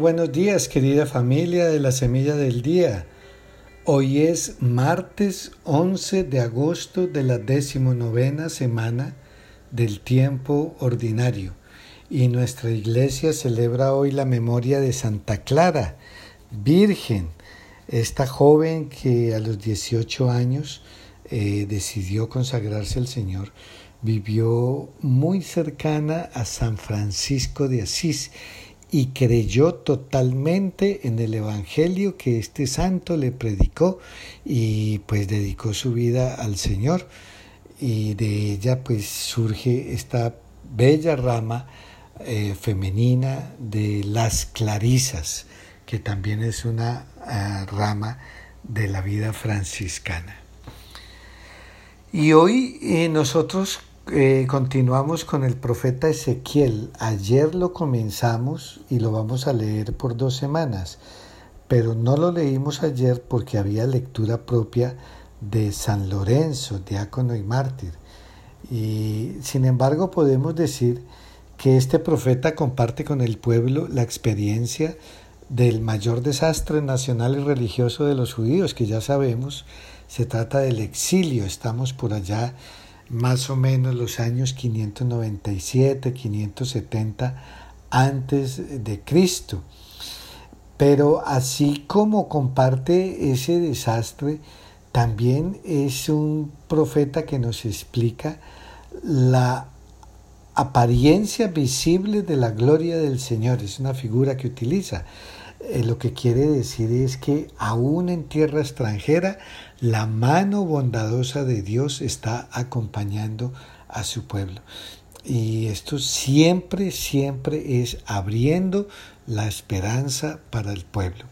Buenos días, querida familia de la Semilla del Día. Hoy es martes 11 de agosto de la decimonovena semana del tiempo ordinario y nuestra iglesia celebra hoy la memoria de Santa Clara, Virgen, esta joven que a los 18 años eh, decidió consagrarse al Señor, vivió muy cercana a San Francisco de Asís y creyó totalmente en el Evangelio que este santo le predicó y pues dedicó su vida al Señor y de ella pues surge esta bella rama eh, femenina de las clarisas que también es una eh, rama de la vida franciscana. Y hoy eh, nosotros eh, continuamos con el profeta Ezequiel. Ayer lo comenzamos y lo vamos a leer por dos semanas, pero no lo leímos ayer porque había lectura propia de San Lorenzo, diácono y mártir. Y sin embargo podemos decir que este profeta comparte con el pueblo la experiencia del mayor desastre nacional y religioso de los judíos, que ya sabemos, se trata del exilio. Estamos por allá más o menos los años 597, 570 antes de Cristo. Pero así como comparte ese desastre, también es un profeta que nos explica la apariencia visible de la gloria del Señor. Es una figura que utiliza. Eh, lo que quiere decir es que aún en tierra extranjera la mano bondadosa de Dios está acompañando a su pueblo. Y esto siempre, siempre es abriendo la esperanza para el pueblo.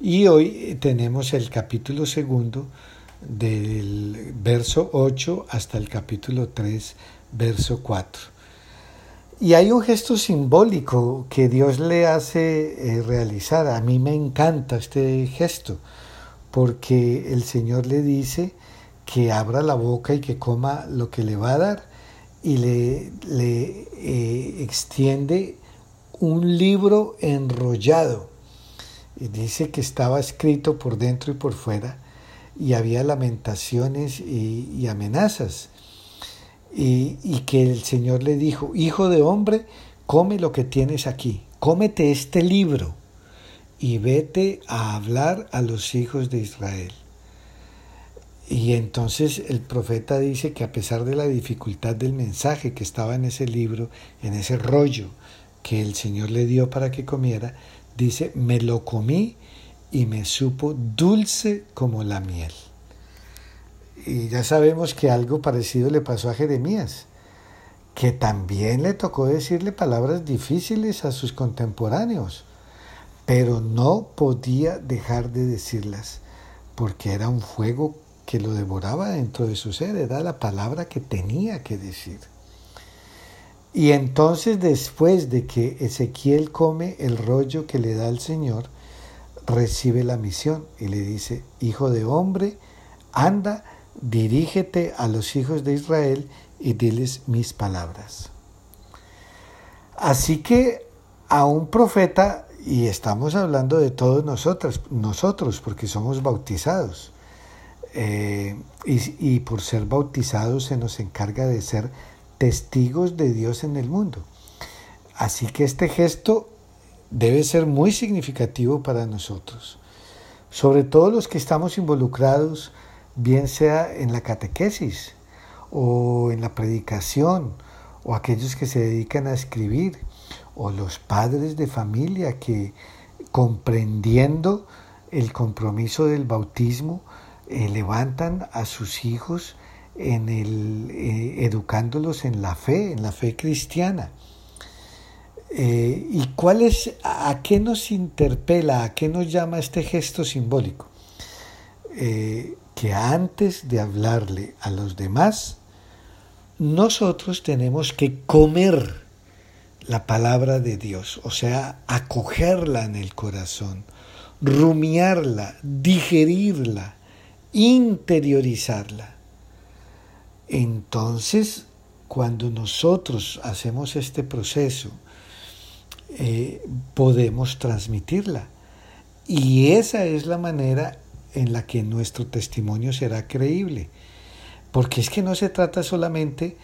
Y hoy tenemos el capítulo segundo del verso 8 hasta el capítulo 3, verso 4. Y hay un gesto simbólico que Dios le hace eh, realizar. A mí me encanta este gesto, porque el Señor le dice que abra la boca y que coma lo que le va a dar, y le, eh, extiende un libro enrollado. Y dice que estaba escrito por dentro y por fuera, y había lamentaciones y amenazas y, que el Señor le dijo, hijo de hombre, come lo que tienes aquí, cómete este libro y vete a hablar a los hijos de Israel. Y entonces el profeta dice que a pesar de la dificultad del mensaje que estaba en ese libro, en ese rollo que el Señor le dio para que comiera, dice, me lo comí y me supo dulce como la miel. Y ya sabemos que algo parecido le pasó a Jeremías, que también le tocó decirle palabras difíciles a sus contemporáneos, pero no podía dejar de decirlas, porque era un fuego que lo devoraba dentro de su ser, era la palabra que tenía que decir. Y entonces después de que Ezequiel come el rollo que le da el Señor, recibe la misión y le dice, Hijo de hombre, anda dirígete a los hijos de Israel y diles mis palabras. Así que a un profeta, y estamos hablando de todos nosotros, nosotros porque somos bautizados, eh, y, y por ser bautizados se nos encarga de ser testigos de Dios en el mundo. Así que este gesto debe ser muy significativo para nosotros, sobre todo los que estamos involucrados bien sea en la catequesis o en la predicación, o aquellos que se dedican a escribir, o los padres de familia que comprendiendo el compromiso del bautismo, eh, levantan a sus hijos en el, eh, educándolos en la fe, en la fe cristiana. Eh, ¿Y cuál es, a qué nos interpela, a qué nos llama este gesto simbólico? que antes de hablarle a los demás, nosotros tenemos que comer la palabra de Dios, o sea, acogerla en el corazón, rumiarla, digerirla, interiorizarla. Entonces, cuando nosotros hacemos este proceso, eh, podemos transmitirla. Y esa es la manera en la que nuestro testimonio será creíble. Porque es que no se trata solamente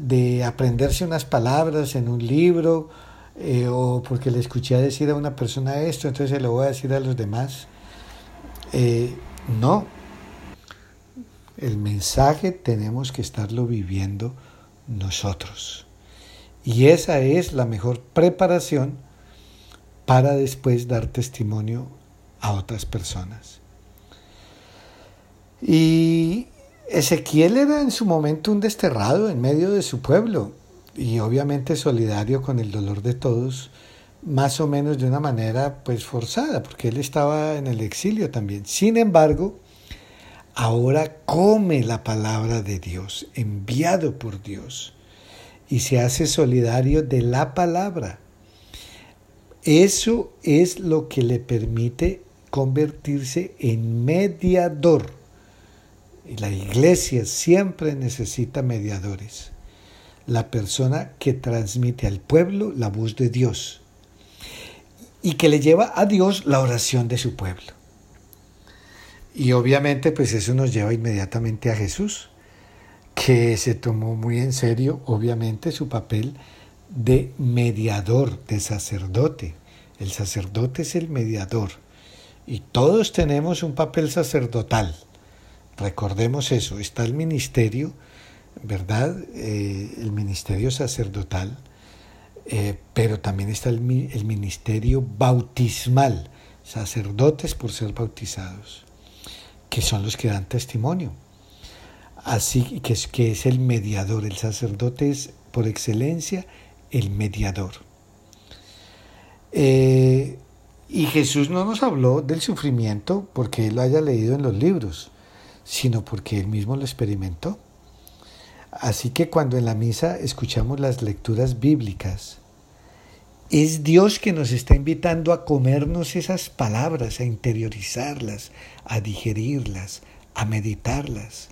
de aprenderse unas palabras en un libro eh, o porque le escuché decir a una persona esto, entonces se lo voy a decir a los demás. Eh, no, el mensaje tenemos que estarlo viviendo nosotros. Y esa es la mejor preparación para después dar testimonio a otras personas. Y Ezequiel era en su momento un desterrado en medio de su pueblo y obviamente solidario con el dolor de todos, más o menos de una manera pues forzada, porque él estaba en el exilio también. Sin embargo, ahora come la palabra de Dios, enviado por Dios, y se hace solidario de la palabra. Eso es lo que le permite convertirse en mediador y la iglesia siempre necesita mediadores. La persona que transmite al pueblo la voz de Dios y que le lleva a Dios la oración de su pueblo. Y obviamente pues eso nos lleva inmediatamente a Jesús, que se tomó muy en serio obviamente su papel de mediador, de sacerdote. El sacerdote es el mediador y todos tenemos un papel sacerdotal. Recordemos eso, está el ministerio, ¿verdad? Eh, el ministerio sacerdotal, eh, pero también está el, el, ministerio bautismal, sacerdotes por ser bautizados, que son los que dan testimonio. Así que es, que es el mediador, el sacerdote es por excelencia el mediador. Eh, y Jesús no nos habló del sufrimiento porque él lo haya leído en los libros sino porque él mismo lo experimentó. Así que cuando en la misa escuchamos las lecturas bíblicas, es Dios que nos está invitando a comernos esas palabras, a interiorizarlas, a digerirlas, a meditarlas.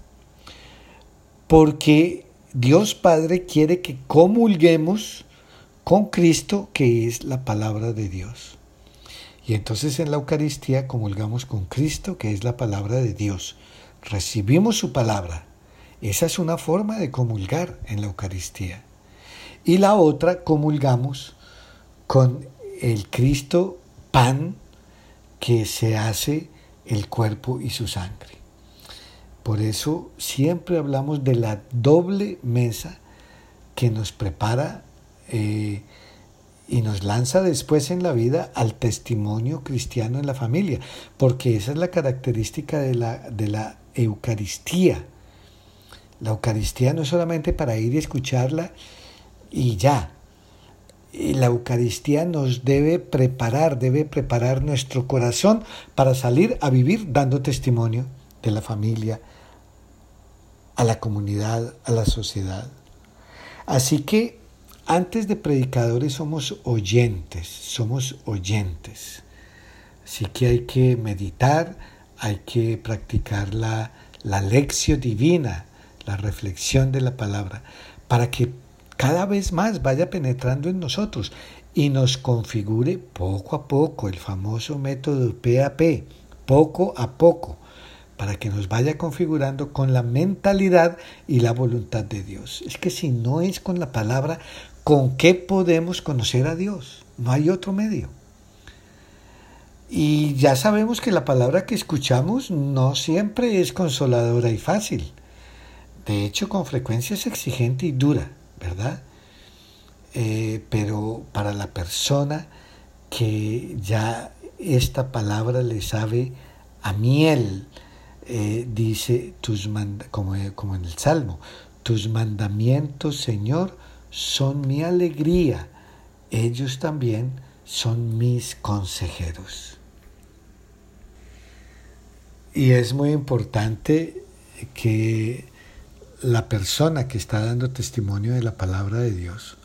Porque Dios Padre quiere que comulguemos con Cristo, que es la palabra de Dios. Y entonces en la Eucaristía comulgamos con Cristo, que es la palabra de Dios recibimos su palabra. Esa es una forma de comulgar en la Eucaristía. Y la otra, comulgamos con el Cristo pan que se hace el cuerpo y su sangre. Por eso siempre hablamos de la doble mesa que nos prepara eh, y nos lanza después en la vida al testimonio cristiano en la familia, porque esa es la característica de la, de la Eucaristía. La Eucaristía no es solamente para ir y escucharla y ya. La Eucaristía nos debe preparar, debe preparar nuestro corazón para salir a vivir dando testimonio de la familia, a la comunidad, a la sociedad. Así que antes de predicadores somos oyentes, somos oyentes. Así que hay que meditar, hay que practicar la, la lección divina, la reflexión de la palabra, para que cada vez más vaya penetrando en nosotros y nos configure poco a poco el famoso método PAP, poco a poco, para que nos vaya configurando con la mentalidad y la voluntad de Dios. Es que si no es con la palabra, ¿con qué podemos conocer a Dios? No hay otro medio. Y ya sabemos que la palabra que escuchamos no siempre es consoladora y fácil. De hecho, con frecuencia es exigente y dura, ¿verdad? Eh, pero para la persona que ya esta palabra le sabe a miel, eh, dice tus como, como en el Salmo, tus mandamientos, Señor, son mi alegría, ellos también son mis consejeros. Y es muy importante que la persona que está dando testimonio de la palabra de Dios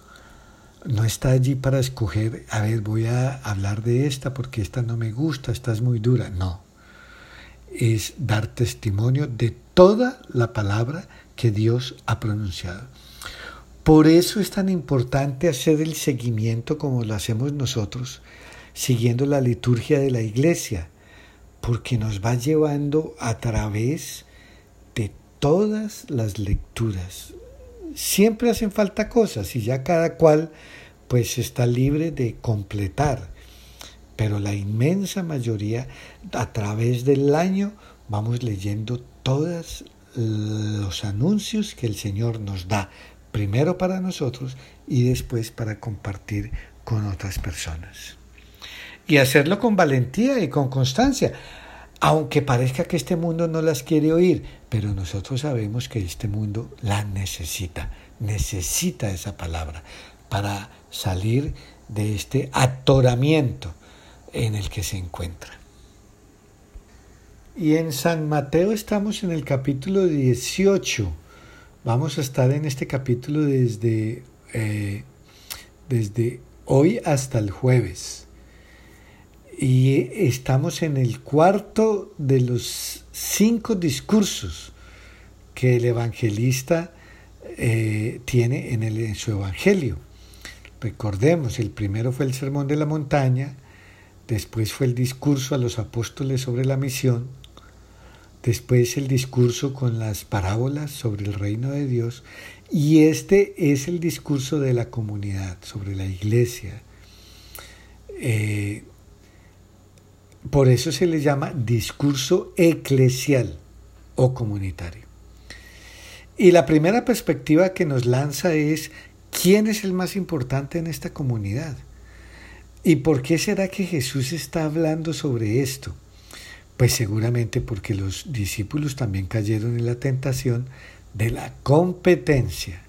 no está allí para escoger, a ver, voy a hablar de esta porque esta no me gusta, esta es muy dura. No, es dar testimonio de toda la palabra que Dios ha pronunciado. Por eso es tan importante hacer el seguimiento como lo hacemos nosotros, siguiendo la liturgia de la iglesia, porque nos va llevando a través de todas las lecturas. Siempre hacen falta cosas y ya cada cual pues está libre de completar, pero la inmensa mayoría a través del año vamos leyendo todos los anuncios que el Señor nos da, primero para nosotros y después para compartir con otras personas y hacerlo con valentía y con constancia, aunque parezca que este mundo no las quiere oír, pero nosotros sabemos que este mundo la necesita, necesita esa palabra para salir de este atoramiento en el que se encuentra. Y en San Mateo estamos en el capítulo 18. Vamos a estar en este capítulo desde, eh, desde hoy hasta el jueves y estamos en el cuarto de los cinco discursos que el evangelista eh, tiene en, su evangelio. Recordemos, el primero fue el Sermón de la Montaña, después fue el discurso a los apóstoles sobre la misión, después el discurso con las parábolas sobre el reino de Dios, y este es el discurso de la comunidad, sobre la iglesia. Eh, por eso se le llama discurso eclesial o comunitario. Y la primera perspectiva que nos lanza es quién es el más importante en esta comunidad. ¿Y por qué será que Jesús está hablando sobre esto? Pues seguramente porque los discípulos también cayeron en la tentación de la competencia.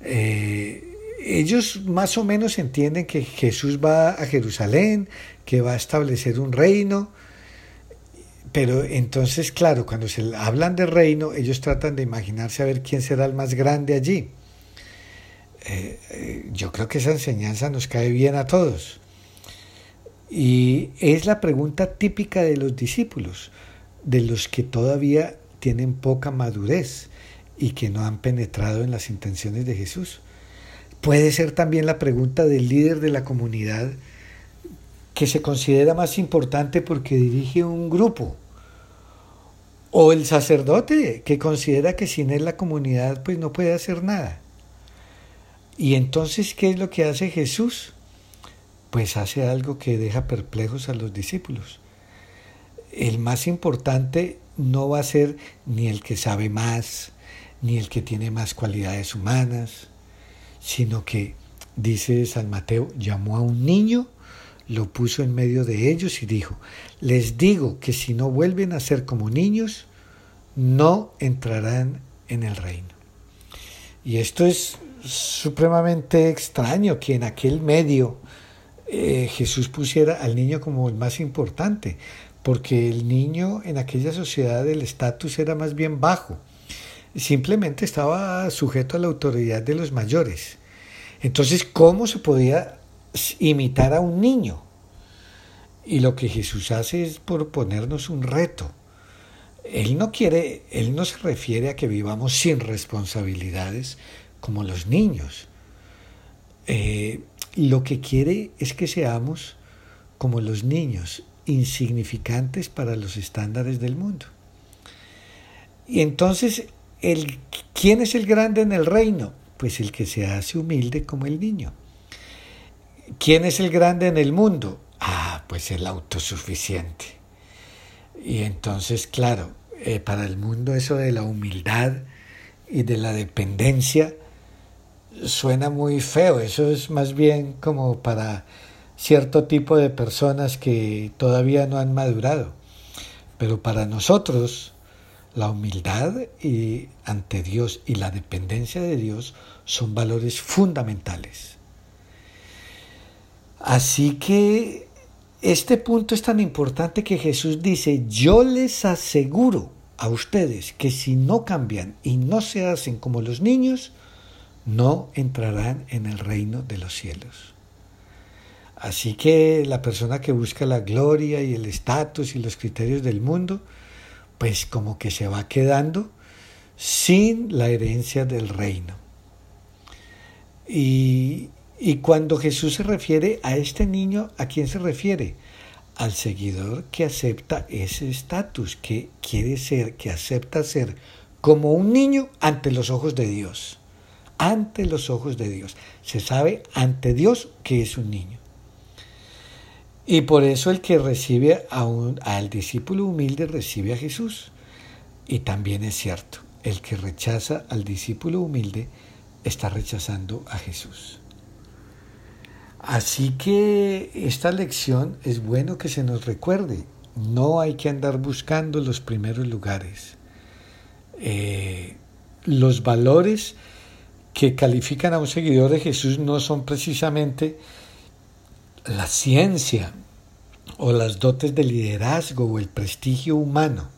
Eh, ellos más o menos entienden que Jesús va a Jerusalén, que va a establecer un reino, pero entonces, claro, cuando se hablan de reino, ellos tratan de imaginarse a ver quién será el más grande allí. Eh, eh, yo creo que esa enseñanza nos cae bien a todos. Y es la pregunta típica de los discípulos, de los que todavía tienen poca madurez y que no han penetrado en las intenciones de Jesús. Puede ser también la pregunta del líder de la comunidad que se considera más importante porque dirige un grupo. O el sacerdote que considera que sin él la comunidad pues no puede hacer nada. Y entonces, ¿qué es lo que hace Jesús? Pues hace algo que deja perplejos a los discípulos. El más importante no va a ser ni el que sabe más, ni el que tiene más cualidades humanas, sino que, dice San Mateo, llamó a un niño, lo puso en medio de ellos y dijo, les digo que si no vuelven a ser como niños, no entrarán en el reino. Y esto es supremamente extraño que en aquel medio eh, Jesús pusiera al niño como el más importante, porque el niño en aquella sociedad el estatus era más bien bajo simplemente estaba sujeto a la autoridad de los mayores. Entonces, ¿cómo se podía imitar a un niño? Y lo que Jesús hace es proponernos un reto. Él no quiere, él no se refiere a que vivamos sin responsabilidades como los niños. Eh, lo que quiere es que seamos como los niños, insignificantes para los estándares del mundo. Y entonces el, ¿Quién es el grande en el reino? Pues el que se hace humilde como el niño. ¿Quién es el grande en el mundo? Ah, pues el autosuficiente. Y entonces, claro, eh, para el mundo eso de la humildad y de la dependencia suena muy feo. Eso es más bien como para cierto tipo de personas que todavía no han madurado. Pero para nosotros, la humildad y, ante Dios y la dependencia de Dios son valores fundamentales. Así que este punto es tan importante que Jesús dice, yo les aseguro a ustedes que si no cambian y no se hacen como los niños, no entrarán en el reino de los cielos. Así que la persona que busca la gloria y el estatus y los criterios del mundo, pues como que se va quedando sin la herencia del reino. Y, cuando Jesús se refiere a este niño, ¿a quién se refiere? Al seguidor que acepta ese estatus, que quiere ser, que acepta ser como un niño ante los ojos de Dios. Ante los ojos de Dios. Se sabe ante Dios que es un niño. Y por eso el que recibe a un, al discípulo humilde recibe a Jesús. Y también es cierto, el que rechaza al discípulo humilde está rechazando a Jesús. Así que esta lección es bueno que se nos recuerde. No hay que andar buscando los primeros lugares. Eh, los valores que califican a un seguidor de Jesús no son precisamente la ciencia o las dotes de liderazgo o el prestigio humano.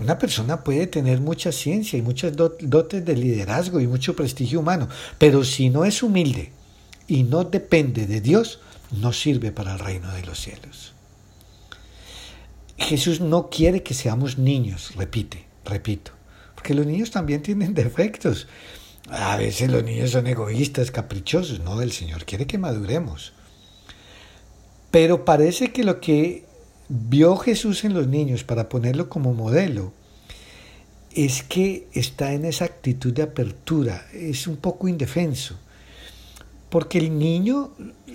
Una persona puede tener mucha ciencia y muchas dotes de liderazgo y mucho prestigio humano, pero si no es humilde y no depende de Dios, no sirve para el reino de los cielos. Jesús no quiere que seamos niños, repite, repito, porque los niños también tienen defectos. A veces los niños son egoístas, caprichosos. No, el Señor quiere que maduremos. Pero parece que lo que vio Jesús en los niños para ponerlo como modelo es que está en esa actitud de apertura, es un poco indefenso, porque el niño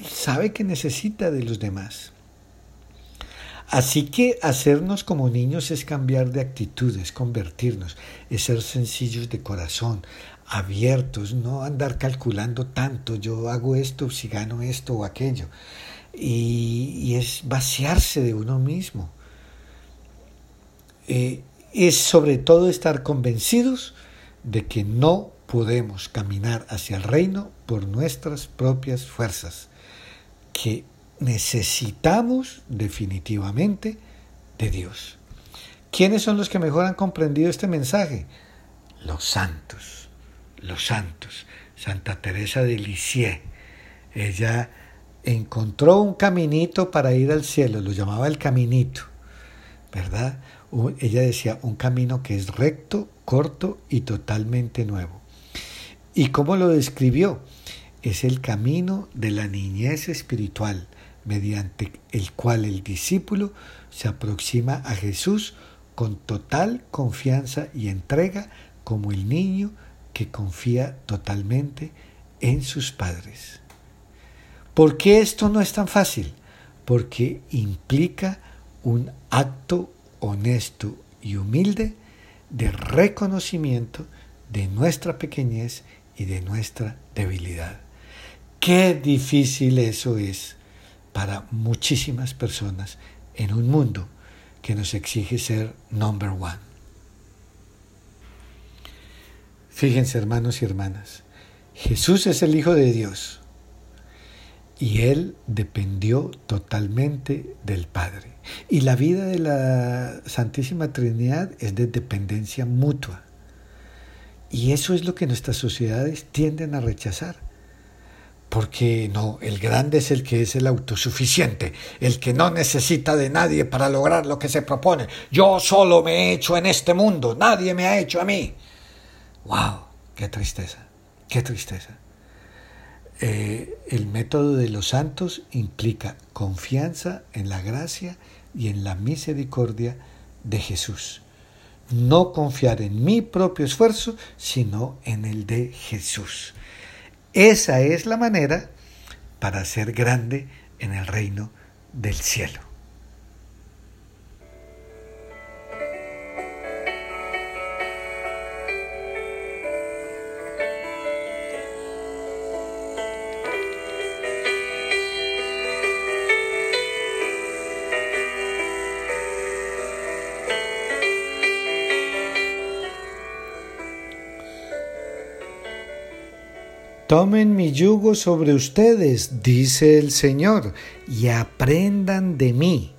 sabe que necesita de los demás. Así que hacernos como niños es cambiar de actitudes, convertirnos, es ser sencillos de corazón, abiertos, no andar calculando tanto, yo hago esto, si gano esto o aquello. Y, es vaciarse de uno mismo. Eh, es sobre todo estar convencidos de que no podemos caminar hacia el reino por nuestras propias fuerzas, que necesitamos definitivamente de Dios. ¿Quiénes son los que mejor han comprendido este mensaje? Los santos, los santos. Santa Teresa de Lisieux. Ella encontró un caminito para ir al cielo, lo llamaba el caminito, ¿verdad? Ella decía un camino que es recto, corto y totalmente nuevo. ¿Y cómo lo describió? Es el camino de la niñez espiritual, mediante el cual el discípulo se aproxima a Jesús con total confianza y entrega como el niño que confía totalmente en sus padres. ¿Por qué esto no es tan fácil? Porque implica un acto honesto y humilde de reconocimiento de nuestra pequeñez y de nuestra debilidad. Qué difícil eso es para muchísimas personas en un mundo que nos exige ser number one. Fíjense hermanos y hermanas, Jesús es el Hijo de Dios y Él dependió totalmente del Padre. Y la vida de la Santísima Trinidad es de dependencia mutua. Y eso es lo que nuestras sociedades tienden a rechazar porque no, el grande es el que es el autosuficiente, el que no necesita de nadie para lograr lo que se propone. Yo solo me he hecho en este mundo, nadie me ha hecho a mí. ¡Wow! ¡Qué tristeza! ¡Qué tristeza! Eh, el método de los santos implica confianza en la gracia y en la misericordia de Jesús. No confiar en mi propio esfuerzo, sino en el de Jesús. Esa es la manera para ser grande en el reino del cielo. Tomen mi yugo sobre ustedes, dice el Señor, y aprendan de mí,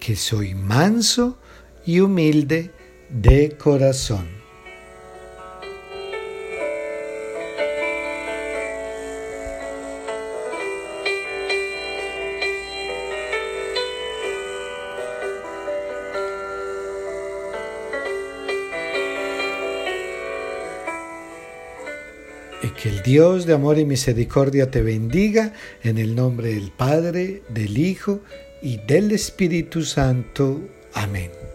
que soy manso y humilde de corazón que el Dios de amor y misericordia te bendiga en el nombre del Padre, del Hijo y del Espíritu Santo. Amén.